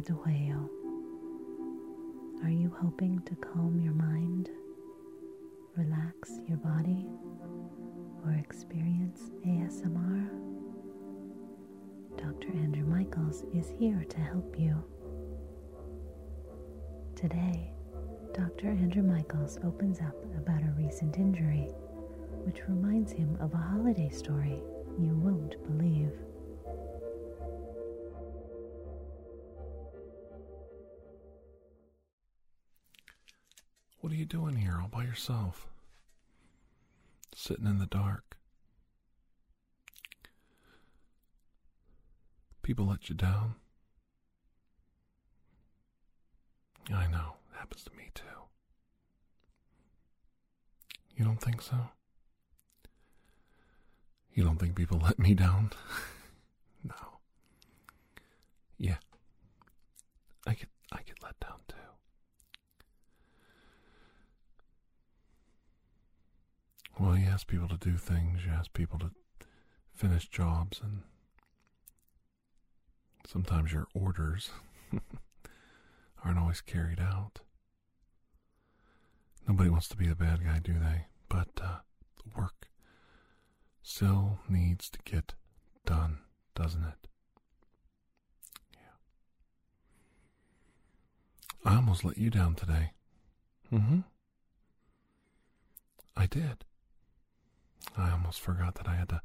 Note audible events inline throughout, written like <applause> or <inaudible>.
Dueño. Are you hoping to calm your mind, relax your body, or experience ASMR? Dr. Andrew Michaels is here to help you. Today, Dr. Andrew Michaels opens up about a recent injury, which reminds him of a holiday story you won't believe. You doing here all by yourself? Sitting in the dark. People let you down. I know. Happens to me too. You don't think so? You don't think people <laughs> let me down? <laughs> no. Yeah. I get I get let down too. Well, you ask people to do things, you ask people to finish jobs, and sometimes your orders <laughs> aren't always carried out. Nobody wants to be the bad guy, do they? But uh, the work still needs to get done, doesn't it? Yeah. I almost let you down today. Mm hmm. I did. I almost forgot that I had to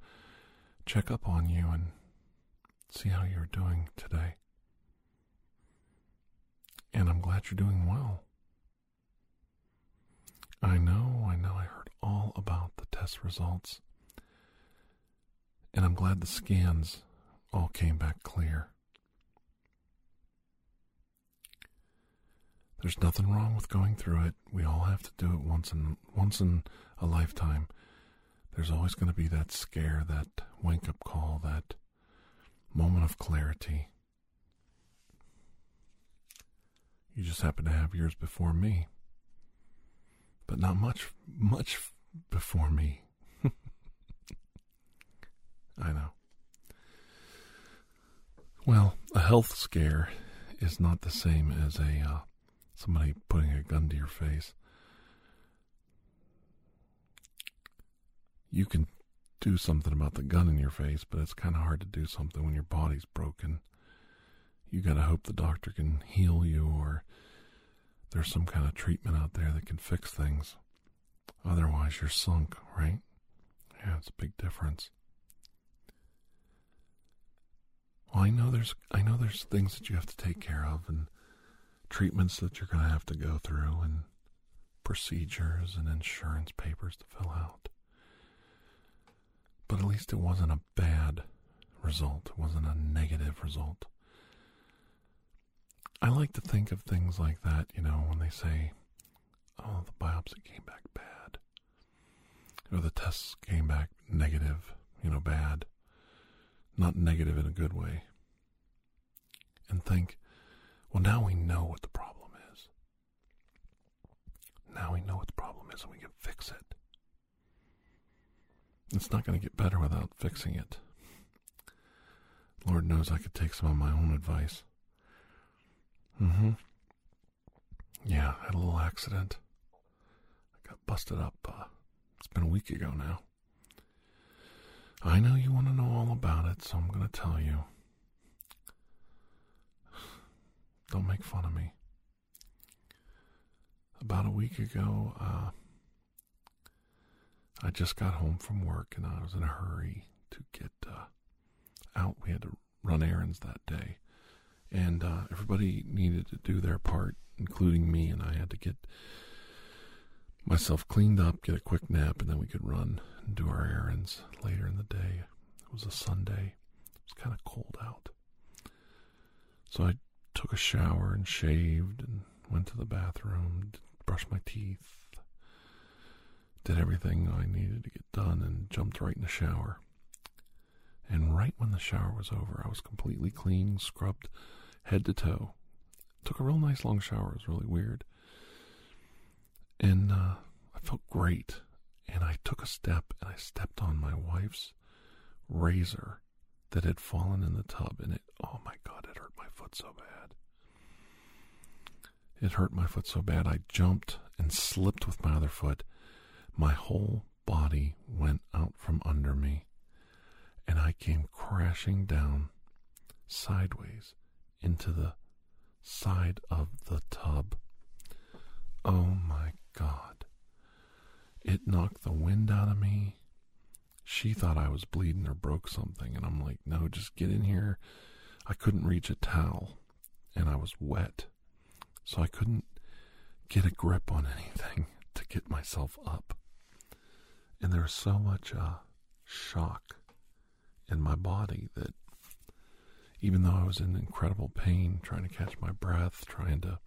check up on you and see how you're doing today. And I'm glad you're doing well. I know, I know, I heard all about the test results. And I'm glad the scans all came back clear. There's nothing wrong with going through it. We all have to do it once in once in a lifetime there's always going to be that scare, that wake up call, that moment of clarity. You just happen to have yours before me. But not much, much before me. <laughs> I know. Well, a health scare is not the same as a uh, somebody putting a gun to your face. You can do something about the gun in your face, but it's kind of hard to do something when your body's broken. You got to hope the doctor can heal you or there's some kind of treatment out there that can fix things. Otherwise, you're sunk, right? Yeah, it's a big difference. Well, I know there's I know there's things that you have to take care of and treatments that you're going to have to go through and procedures and insurance papers to fill out. But at least it wasn't a bad result, it wasn't a negative result. I like to think of things like that, you know, when they say, oh, the biopsy came back bad, or the tests came back negative, you know, bad, not negative in a good way. And think, well, now we know what the problem is. Now we know what the problem is and we can fix it. It's not going to get better without fixing it. Lord knows I could take some of my own advice. Mm hmm. Yeah, I had a little accident. I got busted up. Uh, it's been a week ago now. I know you want to know all about it, so I'm going to tell you. <sighs> Don't make fun of me. About a week ago, uh, I just got home from work and I was in a hurry to get uh, out. We had to run errands that day. And uh, everybody needed to do their part, including me, and I had to get myself cleaned up, get a quick nap, and then we could run and do our errands later in the day. It was a Sunday. It was kind of cold out. So I took a shower and shaved and went to the bathroom, brushed my teeth, did everything I needed to get done and jumped right in the shower. And right when the shower was over, I was completely clean, scrubbed head to toe. Took a real nice long shower. It was really weird. And uh, I felt great. And I took a step and I stepped on my wife's razor that had fallen in the tub. And it, oh my God, it hurt my foot so bad. It hurt my foot so bad I jumped and slipped with my other foot. My whole body went out from under me, and I came crashing down sideways into the side of the tub. Oh my God. It knocked the wind out of me. She thought I was bleeding or broke something, and I'm like, no, just get in here. I couldn't reach a towel, and I was wet, so I couldn't get a grip on <laughs> anything to get myself up. And there was so much uh, shock in my body that even though I was in incredible pain, trying to catch my breath, trying to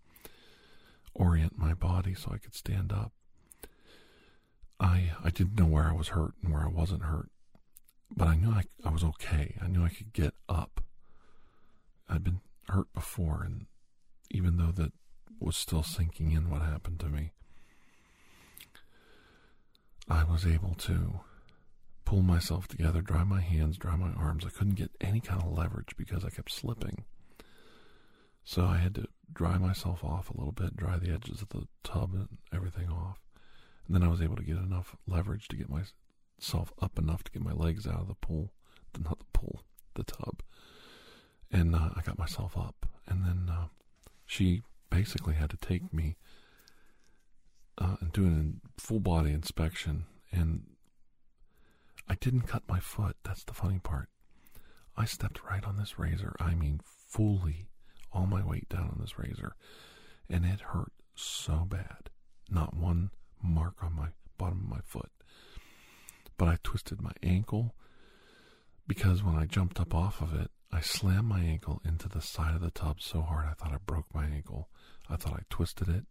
orient my body so I could stand up, I I didn't know where I was hurt and where I wasn't hurt, but I knew I, I was okay. I knew I could get up. I'd been hurt before, and even though that was still sinking in what happened to me, I was able to pull myself together, dry my hands, dry my arms. I couldn't get any kind of leverage because I kept slipping. So I had to dry myself off a little bit, dry the edges of the tub and everything off. And then I was able to get enough leverage to get myself up enough to get my legs out of the pool, not the pool, the tub. And uh, I got myself up. And then uh, she basically had to take me uh, and do a full body inspection. And I didn't cut my foot. That's the funny part. I stepped right on this razor. I mean, fully all my weight down on this razor. And it hurt so bad. Not one mark on my bottom of my foot. But I twisted my ankle because when I jumped up off of it, I slammed my ankle into the side of the tub so hard I thought I broke my ankle. I thought I twisted it.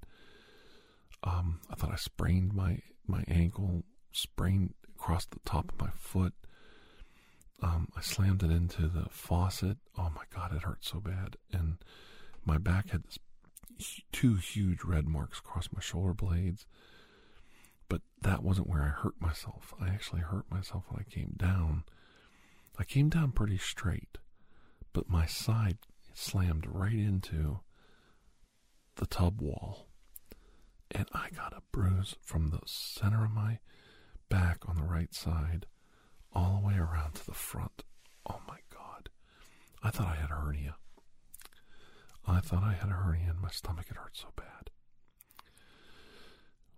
Um, I thought I sprained my my ankle, sprained across the top of my foot. Um, I slammed it into the faucet. Oh my god, it hurt so bad, and my back had this two huge red marks across my shoulder blades. But that wasn't where I hurt myself. I actually hurt myself when I came down. I came down pretty straight, but my side slammed right into the tub wall. And I got a bruise from the center of my back on the right side all the way around to the front. Oh my God. I thought I had a hernia. I thought I had a hernia in my stomach. It hurt so bad.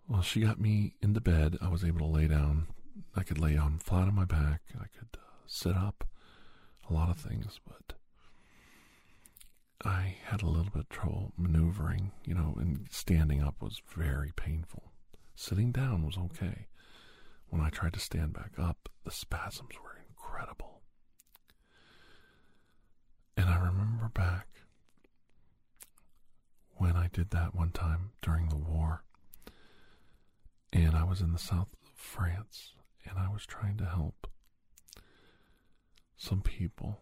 Well, she got me into bed. I was able to lay down. I could lay on flat on my back. I could uh, sit up. A lot of things, but I had a little bit of trouble maneuvering, you know, and standing up was very painful. Sitting down was okay. When I tried to stand back up, the spasms were incredible. And I remember back when I did that one time during the war, and I was in the south of France, and I was trying to help some people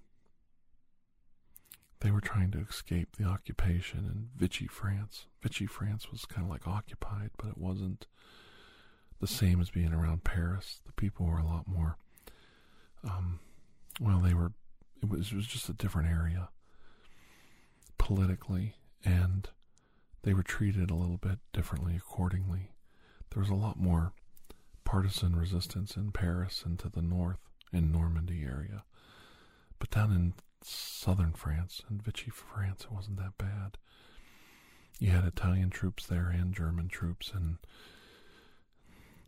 they were trying to escape the occupation in Vichy, France. Vichy, France was kind of like occupied, but it wasn't the same as being around Paris. The people were a lot more, um, well, they were, it was, it was just a different area politically, and they were treated a little bit differently accordingly. There was a lot more partisan resistance in Paris and to the north in Normandy area. But down in southern France and Vichy, France, it wasn't that bad. You had Italian troops there and German troops, and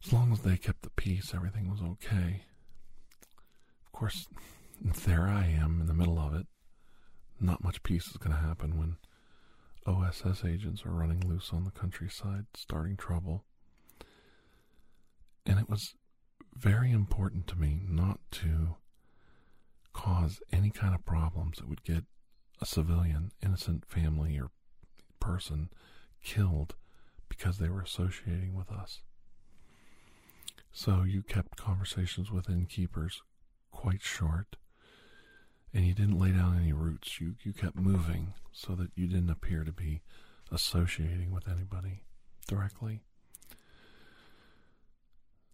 as long as they kept the peace, everything was okay. Of course, there I am in the middle of it. Not much peace is going to happen when OSS agents are running loose on the countryside, starting trouble. And it was very important to me not to cause any kind of problems that would get a civilian, innocent family or person killed because they were associating with us. So you kept conversations with innkeepers quite short, and you didn't lay down any roots. You, you kept moving so that you didn't appear to be associating with anybody directly.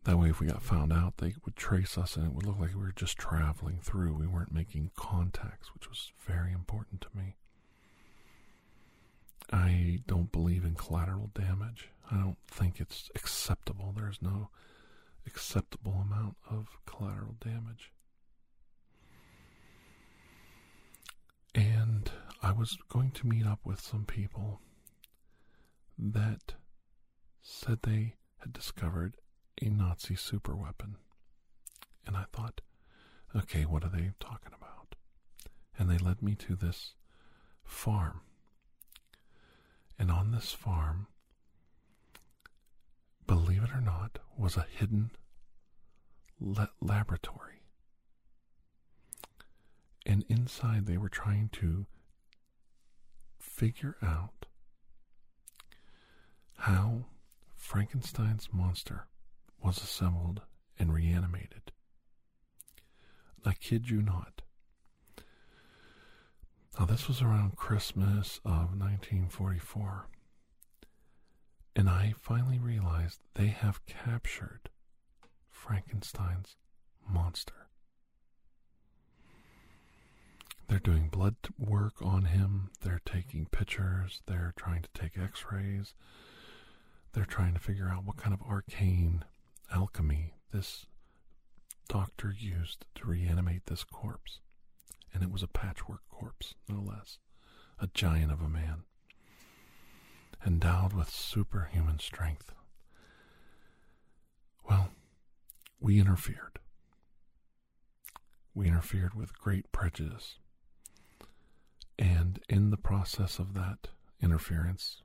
That way, if we got found out, they would trace us and it would look like we were just traveling through. We weren't making contacts, which was very important to me. I don't believe in collateral damage. I don't think it's acceptable. There's no acceptable amount of collateral damage. And I was going to meet up with some people that said they had discovered a Nazi superweapon. And I thought, okay, what are they talking about? And they led me to this farm. And on this farm, believe it or not, was a hidden la- laboratory. And inside, they were trying to figure out how Frankenstein's monster was assembled and reanimated. I kid you not. Now, this was around Christmas of 1944. And I finally realized they have captured Frankenstein's monster. They're doing blood work on him. They're taking pictures. They're trying to take x rays. They're trying to figure out what kind of arcane alchemy this doctor used to reanimate this corpse. And it was a patchwork corpse, no less. A giant of a man. Endowed with superhuman strength. Well, we interfered. We interfered with great prejudice. And in the process of that interference,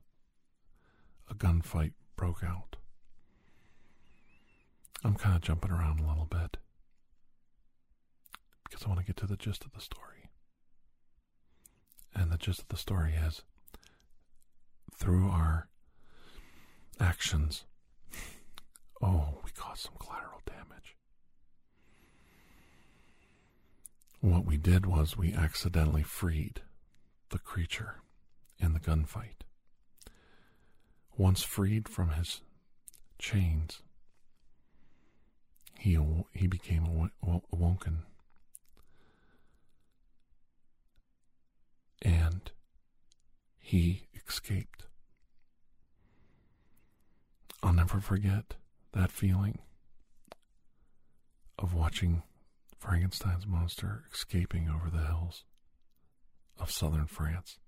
a gunfight broke out. I'm kind of jumping around a little bit because I want to get to the gist of the story. And the gist of the story is through our actions, oh, we caused some collateral damage. What we did was we accidentally freed the creature in the gunfight. Once freed from his chains, he he became awoken, and he escaped. I'll never forget that feeling of watching Frankenstein's monster escaping over the hills of southern France.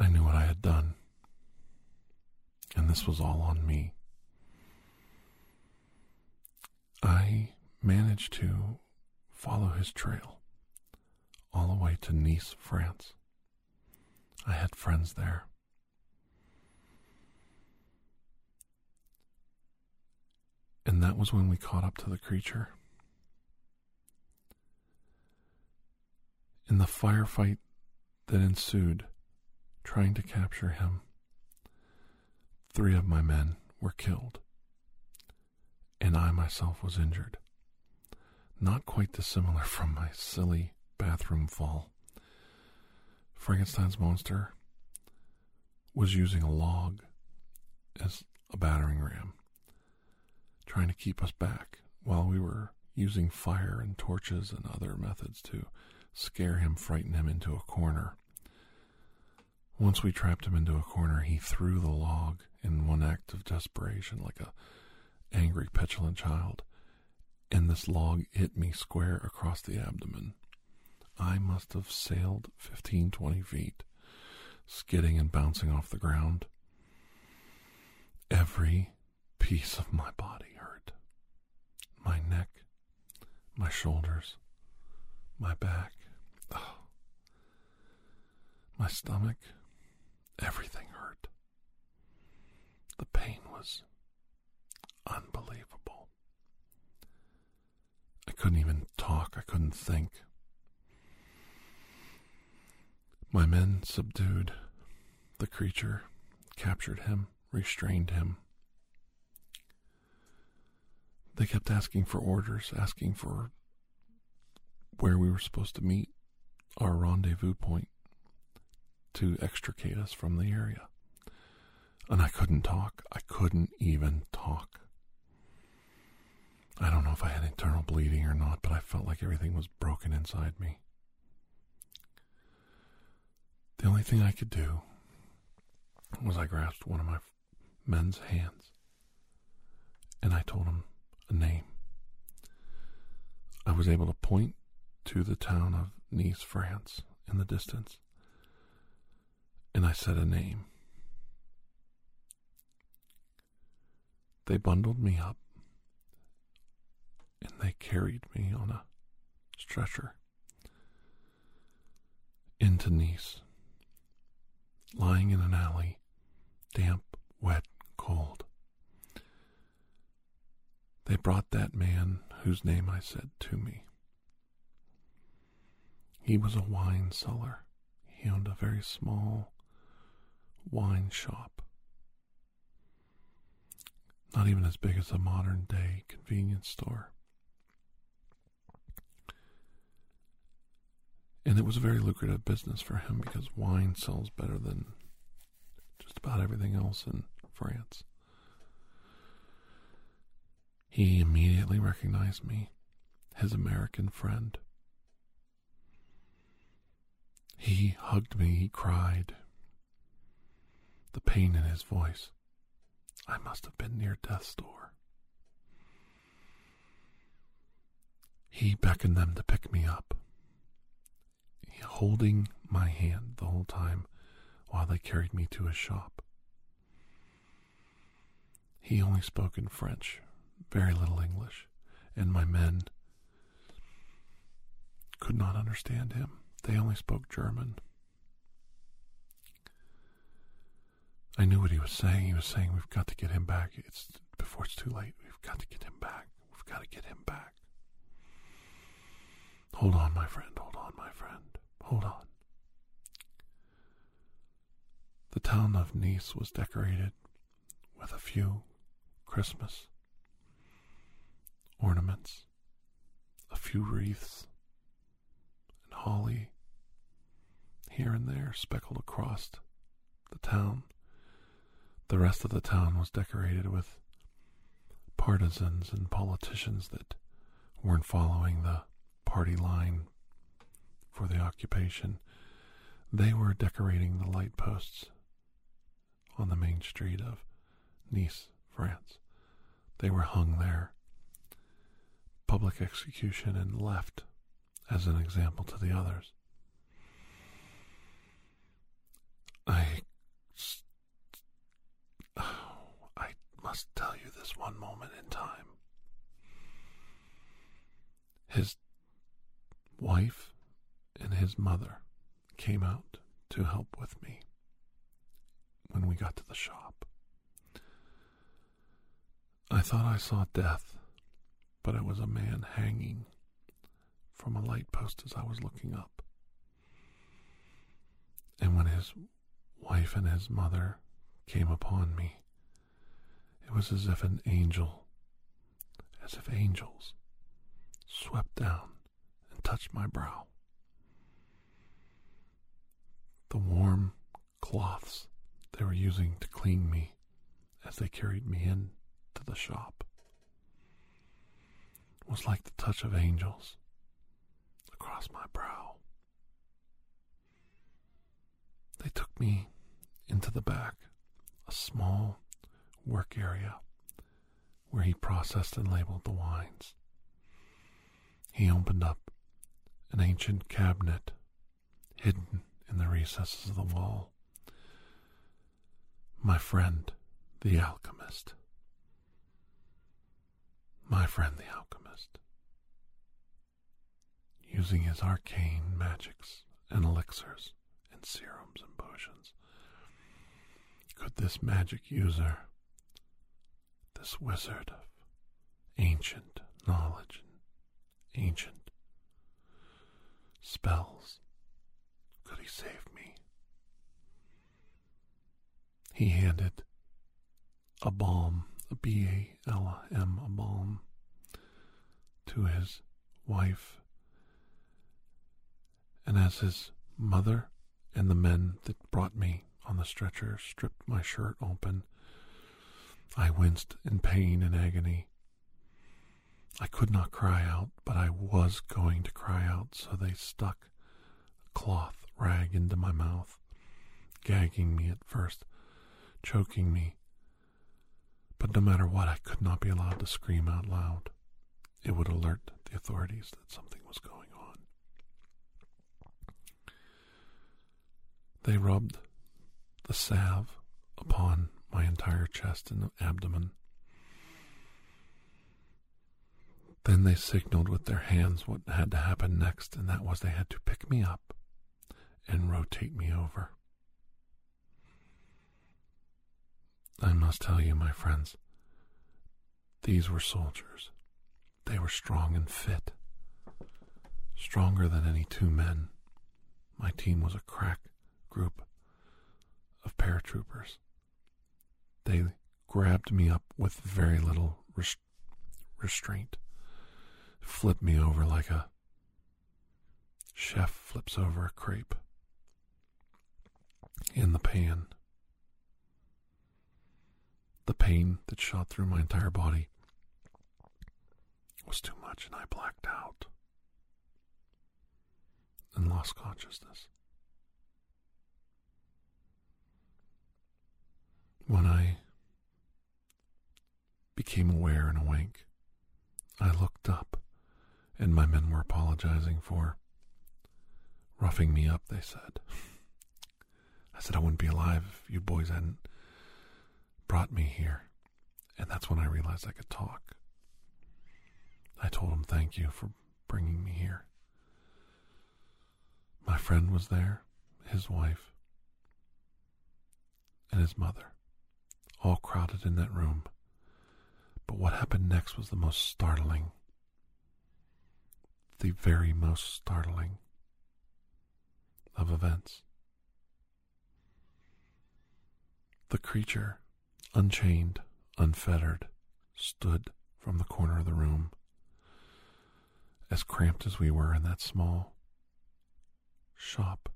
I knew what I had done, this was all on me. I managed to follow his trail all the way to Nice, France. I had friends there. And that was when we caught up to the creature. In the firefight that ensued, trying to capture him, three of my men were killed, and I myself was injured. Not quite dissimilar <laughs> from my silly bathroom fall. Frankenstein's monster was using a log as a battering ram, trying to keep us back while we were using fire and torches and other methods to scare him, frighten him into a corner. Once we trapped him into a corner, he threw the log in one act of desperation like a angry, petulant child, and this log hit me square across the abdomen. I must have sailed fifteen, twenty feet, skidding and bouncing off the ground. Every piece of my body hurt. My neck, my shoulders, my back, Oh. My stomach, everything. The pain was unbelievable. I couldn't even talk, I couldn't think. My men subdued the creature, captured him, restrained him. They kept asking for orders, asking for where we were supposed to meet our rendezvous point to extricate us from the area. And I couldn't talk. I couldn't even talk. I don't know if I had internal bleeding or not, but I felt like everything was broken inside me. The only thing I could do was I grasped one of my men's hands and I told him a name. I was able to point to the town of Nice, France, in the distance, and I said a name. They bundled me up and they carried me on a stretcher into Nice, lying in an alley, damp, wet, cold. They brought that man whose name I said to me. He was a wine seller. He owned a very small wine shop. Not even as big as a modern day convenience store. And it was a very lucrative business for him because wine sells better than just about everything else in France. He immediately recognized me, his American friend. He hugged me, he cried. The pain in his voice. I must have been near death's door. He beckoned them to pick me up, holding my hand the whole time while they carried me to his shop. He only spoke in French, very little English, and my men could not understand him. They only spoke German. I knew what he was saying. He was saying, We've got to get him back. It's before it's too late. We've got to get him back. We've got to get him back. Hold on, my friend. Hold on, my friend. Hold on. The town of Nice was decorated with a few Christmas ornaments, a few wreaths, and holly here and there speckled across the town. The rest of the town was decorated with partisans and politicians that weren't following the party line for the occupation. They were decorating the light posts on the main street of Nice, France. They were hung there. Public execution and left as an example to the others. I. I must tell you this one moment in time. His wife and his mother came out to help with me when we got to the shop. I thought I saw death, but it was a man hanging from a light post as I was looking up. And when his wife and his mother came upon me, it was as if an angel, as if angels swept down and touched my brow. The warm cloths they were using to clean me as they carried me in to the shop was like the touch of angels across my brow. They took me into the back, a small work area where he processed and labeled the wines. He opened up an ancient cabinet hidden in the recesses of the wall. My friend, the alchemist. My friend, the alchemist. Using his arcane magics and elixirs and serums and potions. Could this magic user, this wizard of ancient knowledge and ancient spells, could he save me? He handed a balm, a B A L M, a balm, to his wife. And as his mother and the men that brought me on the stretcher stripped my shirt open, I winced in pain and agony. I could not cry out, but I was going to cry out, so they stuck a cloth rag into my mouth gagging me at first, choking me. But no matter what, I could not be allowed to scream out loud. It would alert the authorities that something was going on. They rubbed the salve upon my entire chest and abdomen. Then they signaled with their hands what had to happen next, and that was they had to pick me up and rotate me over. I must tell you, my friends, these were soldiers. They were strong and fit, stronger than any two men. My team was a crack group of paratroopers. They grabbed me up with very little res- restraint, flipped me over like a chef flips over a crepe in the pan. The pain that shot through my entire body was too much, and I blacked out and lost consciousness. When I became aware and awake, I looked up, and my men were apologizing for roughing me up, they said. I said I wouldn't be alive if you boys hadn't brought me here. And that's when I realized I could talk. I told him thank you for bringing me here. My friend was there, his wife, and his mother, all crowded in that room. But what happened next was the most startling, the very most startling of events. The creature, unchained, unfettered, stood from the corner of the room. As cramped as we were in that small shop,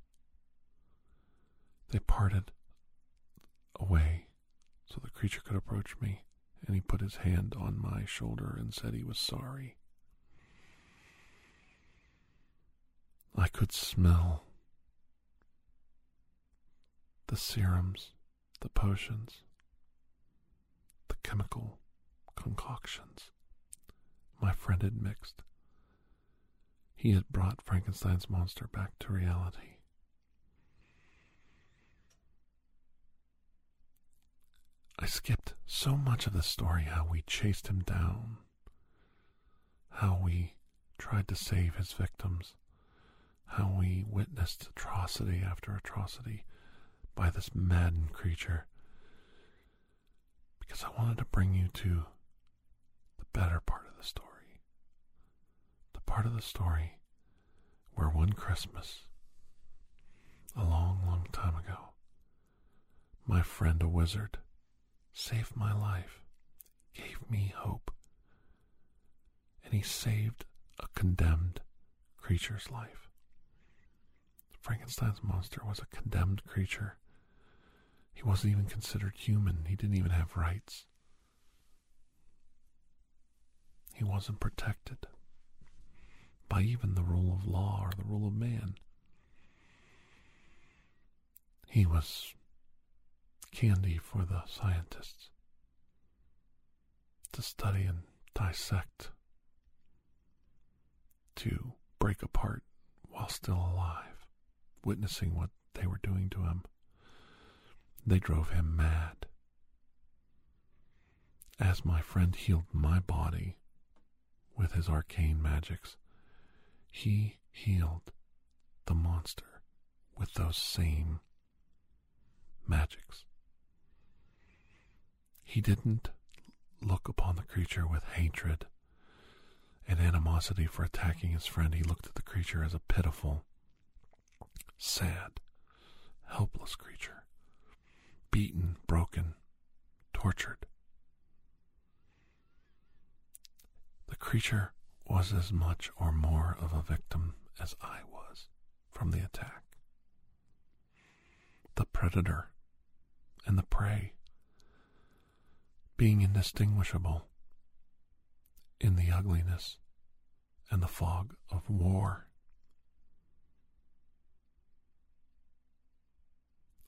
they parted away so the creature could approach me, and he put his hand on my shoulder and said he was sorry. I could smell the serums the potions, the chemical concoctions my friend had mixed. He had brought Frankenstein's monster back to reality. I skipped so much of the story how we chased him down, how we tried to save his victims, how we witnessed atrocity after atrocity, by this maddened creature because I wanted to bring you to the better part of the story. The part of the story where one Christmas, a long, long time ago, my friend, a wizard, saved my life, gave me hope, and he saved a condemned creature's life. Frankenstein's monster was a condemned creature he wasn't even considered human. He didn't even have rights. He wasn't protected by even the rule of law or the rule of man. He was candy for the scientists to study and dissect, to break apart while still alive, witnessing what they were doing to him. They drove him mad. As my friend healed my body with his arcane magics, he healed the monster with those same magics. He didn't look upon the creature with hatred and animosity for attacking his friend. He looked at the creature as a pitiful, sad, helpless creature beaten, broken, tortured. The creature was as much or more of a victim as I was from the attack. The predator and the prey being indistinguishable in the ugliness and the fog of war.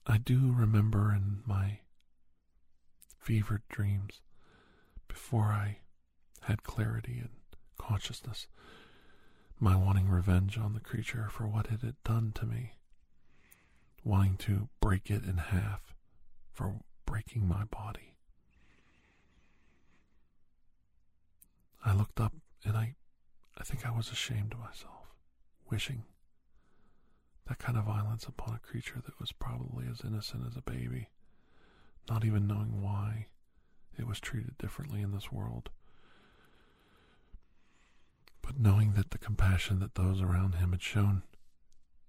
I do remember in my fevered dreams, before I had clarity and consciousness, my wanting revenge on the creature for what it had done to me, wanting to break it in half for breaking my body. I looked up and I, I think I was ashamed of myself, wishing that kind of violence upon a creature that was probably as innocent as a baby, not even knowing why it was treated differently in this world. But knowing that the compassion that those around him had shown,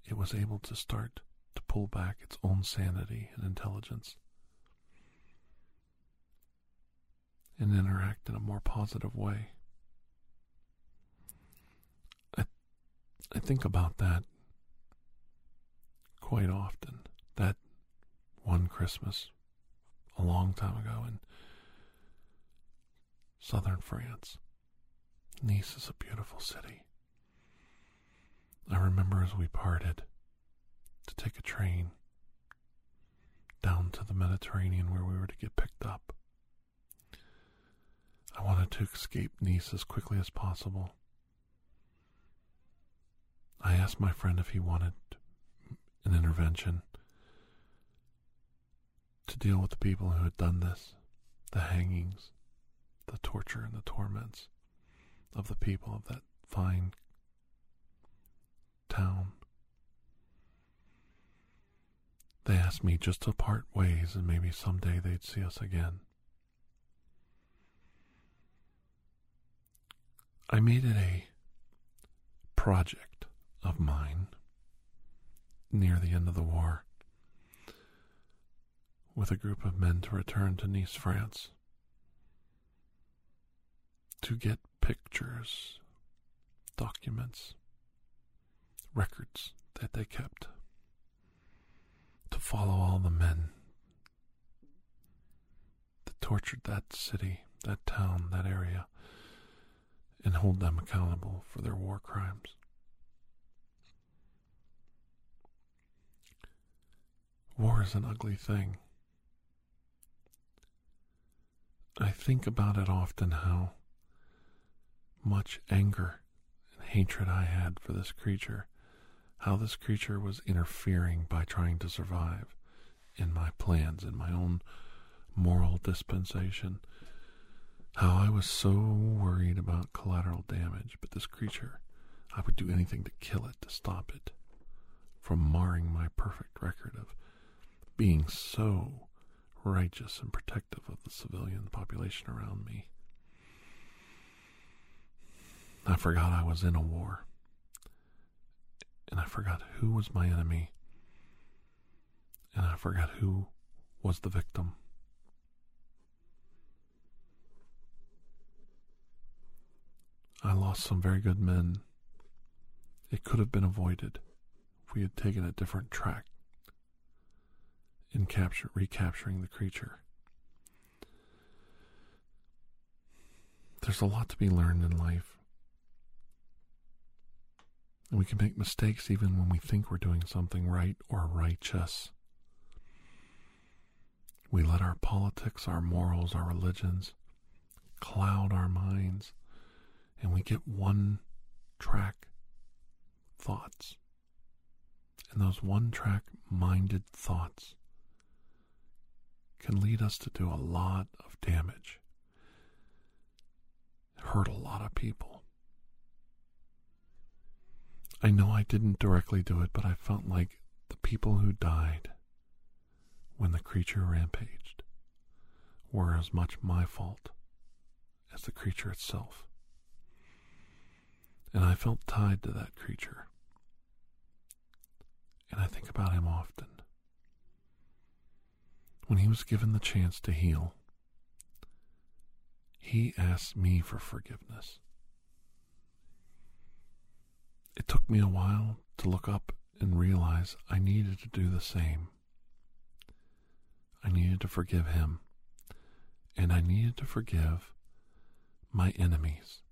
it was able to start to pull back its own sanity and intelligence and interact in a more positive way. I, I think about that quite often. That one Christmas a long time ago in southern France. Nice is a beautiful city. I remember as we parted to take a train down to the Mediterranean where we were to get picked up. I wanted to escape Nice as quickly as possible. I asked my friend if he wanted an intervention to deal with the people who had done this, the hangings, the torture, and the torments of the people of that fine town. They asked me just to part ways and maybe someday they'd see us again. I made it a project of mine near the end of the war with a group of men to return to Nice, France, to get pictures, documents, records that they kept, to follow all the men that tortured that city, that town, that area, and hold them accountable for their war crimes. War is an ugly thing. I think about it often how much anger and hatred I had for this creature, how this creature was interfering by trying to survive in my plans, in my own moral dispensation, how I was so worried about collateral damage, but this creature, I would do anything to kill it, to stop it from marring my perfect record of being so righteous and protective of the civilian population around me. I forgot I was in a war. And I forgot who was my enemy. And I forgot who was the victim. I lost some very good men. It could have been avoided if we had taken a different track in capture, recapturing the creature. There's a lot to be learned in life. And we can make mistakes even when we think we're doing something right or righteous. We let our politics, our morals, our religions cloud our minds, and we get one track thoughts. And those one track minded thoughts can lead us to do a lot of damage, hurt a lot of people. I know I didn't directly do it, but I felt like the people who died when the creature rampaged were as much my fault as the creature itself. And I felt tied to that creature. And I think about him often when he was given the chance to heal, he asked me for forgiveness. It took me a while to look up and realize I needed to do the same. I needed to forgive him, and I needed to forgive my enemies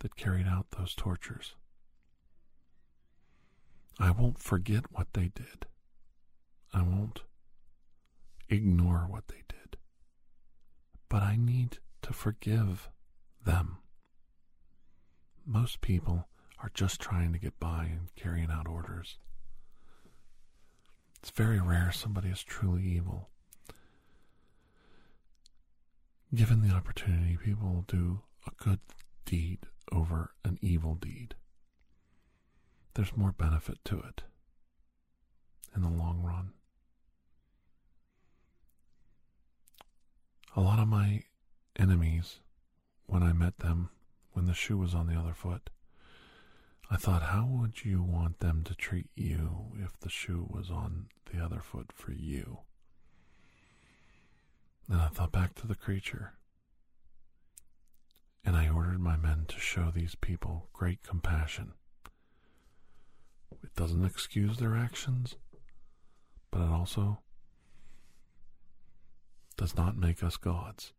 that carried out those tortures. I won't forget what they did. I won't ignore what they did. But I need to forgive them. Most people are just trying to get by and carrying out orders. It's very rare somebody is truly evil. Given the opportunity, people will do a good deed over an evil deed. There's more benefit to it in the long run. A lot of my enemies, when I met them, when the shoe was on the other foot, I thought, how would you want them to treat you if the shoe was on the other foot for you? And I thought back to the creature. And I ordered my men to show these people great compassion. It doesn't excuse their actions, but it also does not make us gods.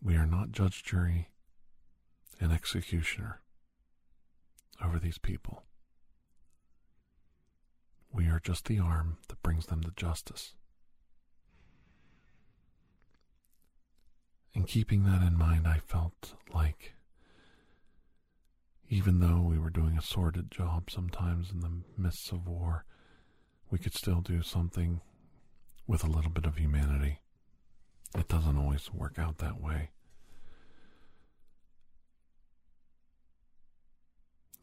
We are not judge, jury, and executioner over these people. We are just the arm that brings them to justice. And keeping that in mind, I felt like even though we were doing a sordid job sometimes in the midst of war, we could still do something with a little bit of humanity. It doesn't always work out that way.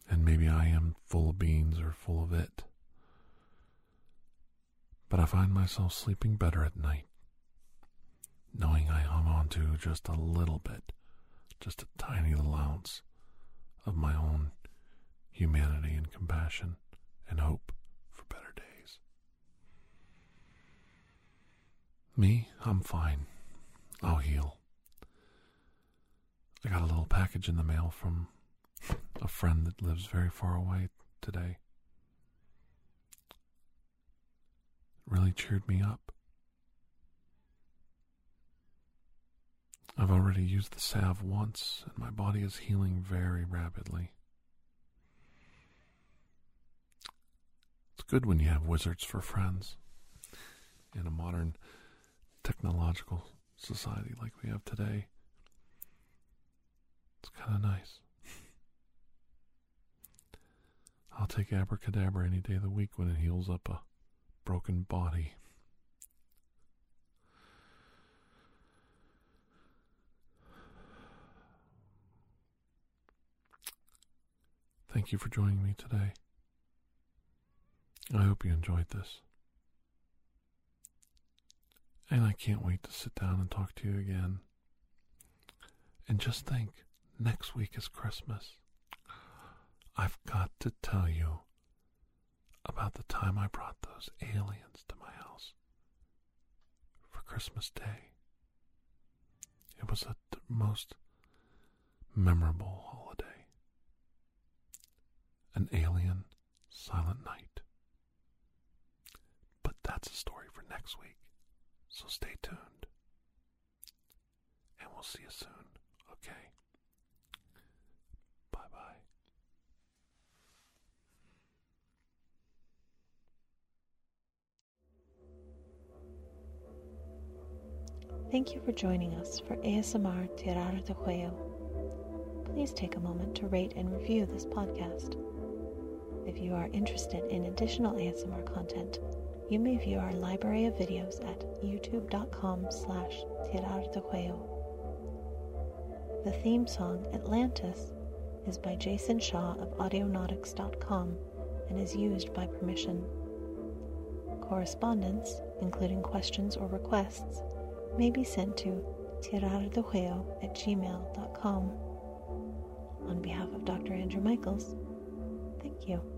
And maybe I am full of beans or full of it. But I find myself sleeping better at night, knowing I hung on to just a little bit, just a tiny little ounce of my own humanity and compassion and hope for better days. Me, I'm fine. I'll heal. I got a little package in the mail from a friend that lives very far away today. It really cheered me up. I've already used the salve once, and my body is healing very rapidly. It's good when you have wizards for friends in a modern technological society like we have today. It's kind of nice. I'll take abracadabra any day of the week when it heals up a broken body. Thank you for joining me today. I hope you enjoyed this. And I can't wait to sit down and talk to you again. And just think next week is Christmas. I've got to tell you about the time I brought those aliens to my house for Christmas Day. It was the most memorable holiday. An alien silent night. But that's a story for next week, so stay tuned. And we'll see you soon, okay? Bye bye. Thank you for joining us for ASMR Tirar de Cuello. Please take a moment to rate and review this podcast. If you are interested in additional ASMR content, you may view our library of videos at youtube.com slash tirar de cuello. The theme song, Atlantis, is by Jason Shaw of audionautix.com and is used by permission. Correspondence, including questions or requests, may be sent to tirardecuello at gmail.com. On behalf of Dr. Andrew Michaels, thank you.